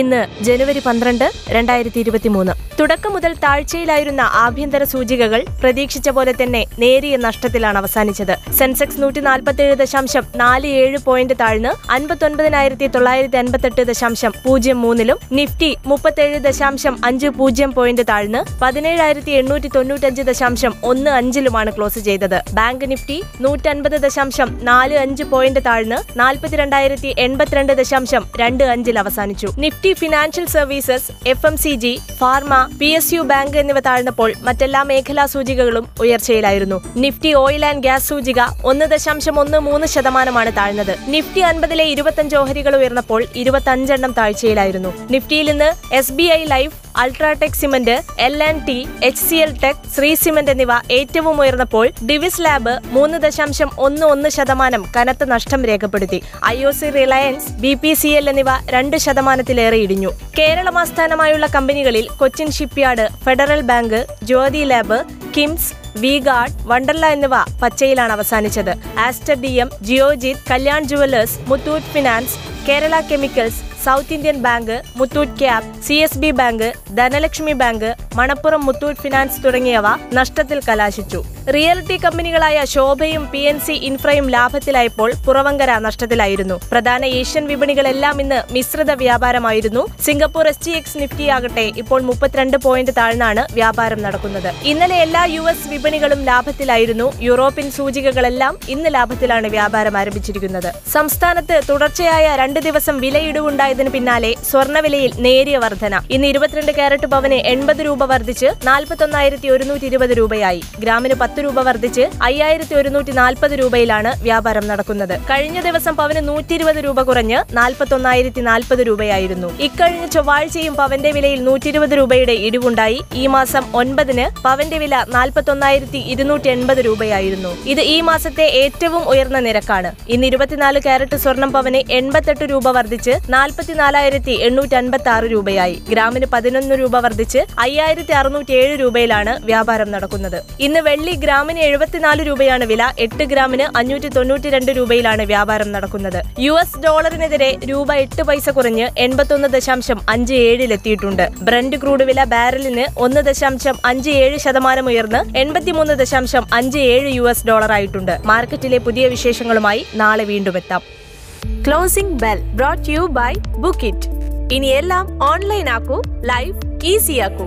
ഇന്ന് ജനുവരി പന്ത്രണ്ട് രണ്ടായിരത്തി ഇരുപത്തി മൂന്ന് തുടക്കം മുതൽ താഴ്ചയിലായിരുന്ന ആഭ്യന്തര സൂചികകൾ പ്രതീക്ഷിച്ച പോലെ തന്നെ നേരിയ നഷ്ടത്തിലാണ് അവസാനിച്ചത്. സെൻസെക്സ് നൂറ്റി നാൽപ്പത്തേഴ് ദശാംശം നാല് ഏഴ് പോയിന്റ് താഴ്ന്ന് അൻപത്തൊൻപതിനായിരത്തി തൊള്ളായിരത്തി അൻപത്തെട്ട് ദശാംശം പൂജ്യം മൂന്നിലും നിഫ്റ്റി മുപ്പത്തേഴ് ദശാംശം അഞ്ച് പൂജ്യം പോയിന്റ് താഴ്ന്ന് പതിനേഴായിരത്തി എണ്ണൂറ്റി തൊണ്ണൂറ്റഞ്ച് ദശാംശം ഒന്ന് അഞ്ചിലുമാണ് ക്ലോസ് ചെയ്തത്. ബാങ്ക് നിഫ്റ്റി നൂറ്റൻപത് ദശാംശം നാല് അഞ്ച് പോയിന്റ് താഴ്ന്ന് നാൽപ്പത്തിരണ്ടായിരത്തി എൺപത്തിരണ്ട് ദശാംശം രണ്ട് അഞ്ചിൽ അവസാനിച്ചു. Nifty financial services F M C G pharma P S U bank എന്നിവ താഴ്ന്നപ്പോൾ മറ്റെല്ലാ മേഖലാ സൂചികകളും ഉയർച്ചയിലായിരുന്നു. നിഫ്റ്റി ഓയിൽ ആൻഡ് ഗ്യാസ് സൂചിക ഒന്ന് ദശാംശം ഒന്ന് മൂന്ന് ശതമാനമാണ് താഴ്ന്നത്. നിഫ്റ്റി അൻപതിലെ ഇരുപത്തഞ്ച് ഓഹരികൾ ഉയർന്നപ്പോൾ ഇരുപത്തഞ്ചെണ്ണം താഴ്ചയിലായിരുന്നു നിഫ്റ്റിയിൽ നിന്ന് S B I life UltraTech cement L and T H C L tech Shree cement എന്നിവ ഏറ്റവും ഉയർന്നപ്പോൾ ഡിവിസ് ലാബ് മൂന്ന് ദശാംശം ഒന്ന് ഒന്ന് ശതമാനം കനത്ത നഷ്ടം രേഖപ്പെടുത്തി. I O C Reliance B P C L എന്നിവ രണ്ട് ശതമാനത്തിലേറെ ഇടിഞ്ഞു. കേരളം ആസ്ഥാനമായുള്ള കമ്പനികളിൽ Cochin shipyard federal bank Jyothy lab KIMS V guard Wonderla എന്നിവ പച്ചയിലാണ് അവസാനിച്ചത്. Aster D M Geojit Kalyan jewellers Muthoot finance Kerala chemicals South Indian bank Muthoot cap C S B bank Dhanlaxmi bank Manappuram Muthoot finance തുടങ്ങിയവ നഷ്ടത്തിൽ കലാശിച്ചു. Realty കമ്പനികളായ ശോഭയും P N C ഇൻഫ്രയും ലാഭത്തിലായപ്പോൾ പുറവങ്കര നഷ്ടത്തിലായിരുന്നു. പ്രധാന ഏഷ്യൻ വിപണികളെല്ലാം ഇന്ന് മിശ്രിത വ്യാപാരമായിരുന്നു. Singapore S T X Nifty ആകട്ടെ ഇപ്പോൾ മുപ്പത്തിരണ്ട് പോയിന്റ് താഴ്ന്നാണ് വ്യാപാരം നടക്കുന്നത്. ഇന്നലെ എല്ലാ യു എസ് വിപണികളും ലാഭത്തിലായിരുന്നു. യൂറോപ്യൻ സൂചികകളെല്ലാം ഇന്ന് ലാഭത്തിലാണ് വ്യാപാരം ആരംഭിച്ചിരിക്കുന്നത്. സംസ്ഥാനത്ത് തുടർച്ചയായ രണ്ട് ദിവസം വിലയിടിവുണ്ടായതിനു പിന്നാലെ സ്വർണവിലയിൽ നേരിയ വർധന. ഇന്ന് ഇരുപത്തിരണ്ട് ക്യാരറ്റ് പവന് എൺപത് രൂപ വർദ്ധിച്ച് നാൽപ്പത്തൊന്നായിരത്തി ഒരുന്നൂറ്റി ഇരുപത് രൂപയായി. ഗ്രാമിന് പത്ത് രൂപ വർദ്ധിച്ച് അയ്യായിരത്തി ഒരുന്നൂറ്റി നാൽപ്പത് രൂപയിലാണ് വ്യാപാരം നടക്കുന്നത്. കഴിഞ്ഞ ദിവസം പവന് നൂറ്റി ഇരുപത് രൂപ കുറഞ്ഞ് നാൽപ്പത്തൊന്നായിരത്തി നാൽപ്പത് രൂപയായിരുന്നു. ഇക്കഴിഞ്ഞ ചൊവ്വാഴ്ചയും പവന്റെ വിലയിൽ നൂറ്റി ഇരുപത് രൂപയുടെ ഇടിവുണ്ടായി. ഈ മാസം ഒൻപതിന് പവന്റെ വില നാൽപ്പത്തൊന്നായിരത്തി ഇരുന്നൂറ്റി എൺപത് രൂപയായിരുന്നു. ഇത് ഈ മാസത്തെ ഏറ്റവും ഉയർന്ന നിരക്കാണ്. ഇന്ന് ഇരുപത്തിനാല് കാരറ്റ് സ്വർണം പവന് എൺപത്തെട്ട് രൂപ വർദ്ധിച്ച് നാൽപ്പത്തിനാലായിരത്തി എണ്ണൂറ്റി അൻപത്തി ആറ് രൂപയായി. ഗ്രാമിന് പതിനൊന്ന് രൂപ വർദ്ധിച്ച് അയ്യായിരത്തി അറുന്നൂറ്റി ഏഴ് രൂപയിലാണ് വ്യാപാരം നടക്കുന്നത്. ഇന്ന് വെള്ളി ഗ്രാമിന് എഴുപത്തിനാല് രൂപയാണ് വില എട്ട് ഗ്രാമിന് അഞ്ഞൂറ്റി തൊണ്ണൂറ്റി രണ്ട് രൂപയിലാണ് വ്യാപാരം നടക്കുന്നത്. യു എസ് ഡോളറിനെതിരെ രൂപ എട്ട് പൈസ കുറഞ്ഞ് എൺപത്തൊന്ന് ദശാംശം അഞ്ച് ഏഴിലെത്തിയിട്ടുണ്ട് ബ്രന്റ് ക്രൂഡ് വില ബാരലിന് ഒന്ന് ദശാംശം അഞ്ച് ഏഴ് ശതമാനം ഉയർന്ന് എൺപത്തിമൂന്ന് ദശാംശം അഞ്ച് ഏഴ് യു എസ് ഡോളർ ആയിട്ടുണ്ട്. മാർക്കറ്റിലെ പുതിയ വിശേഷങ്ങളുമായി നാളെ വീണ്ടും എത്താം. Closing bell brought you by book it ഇനി എല്ലാം ഓൺലൈൻ ആക്കൂ ലൈഫ് ഈസി ആക്കൂ.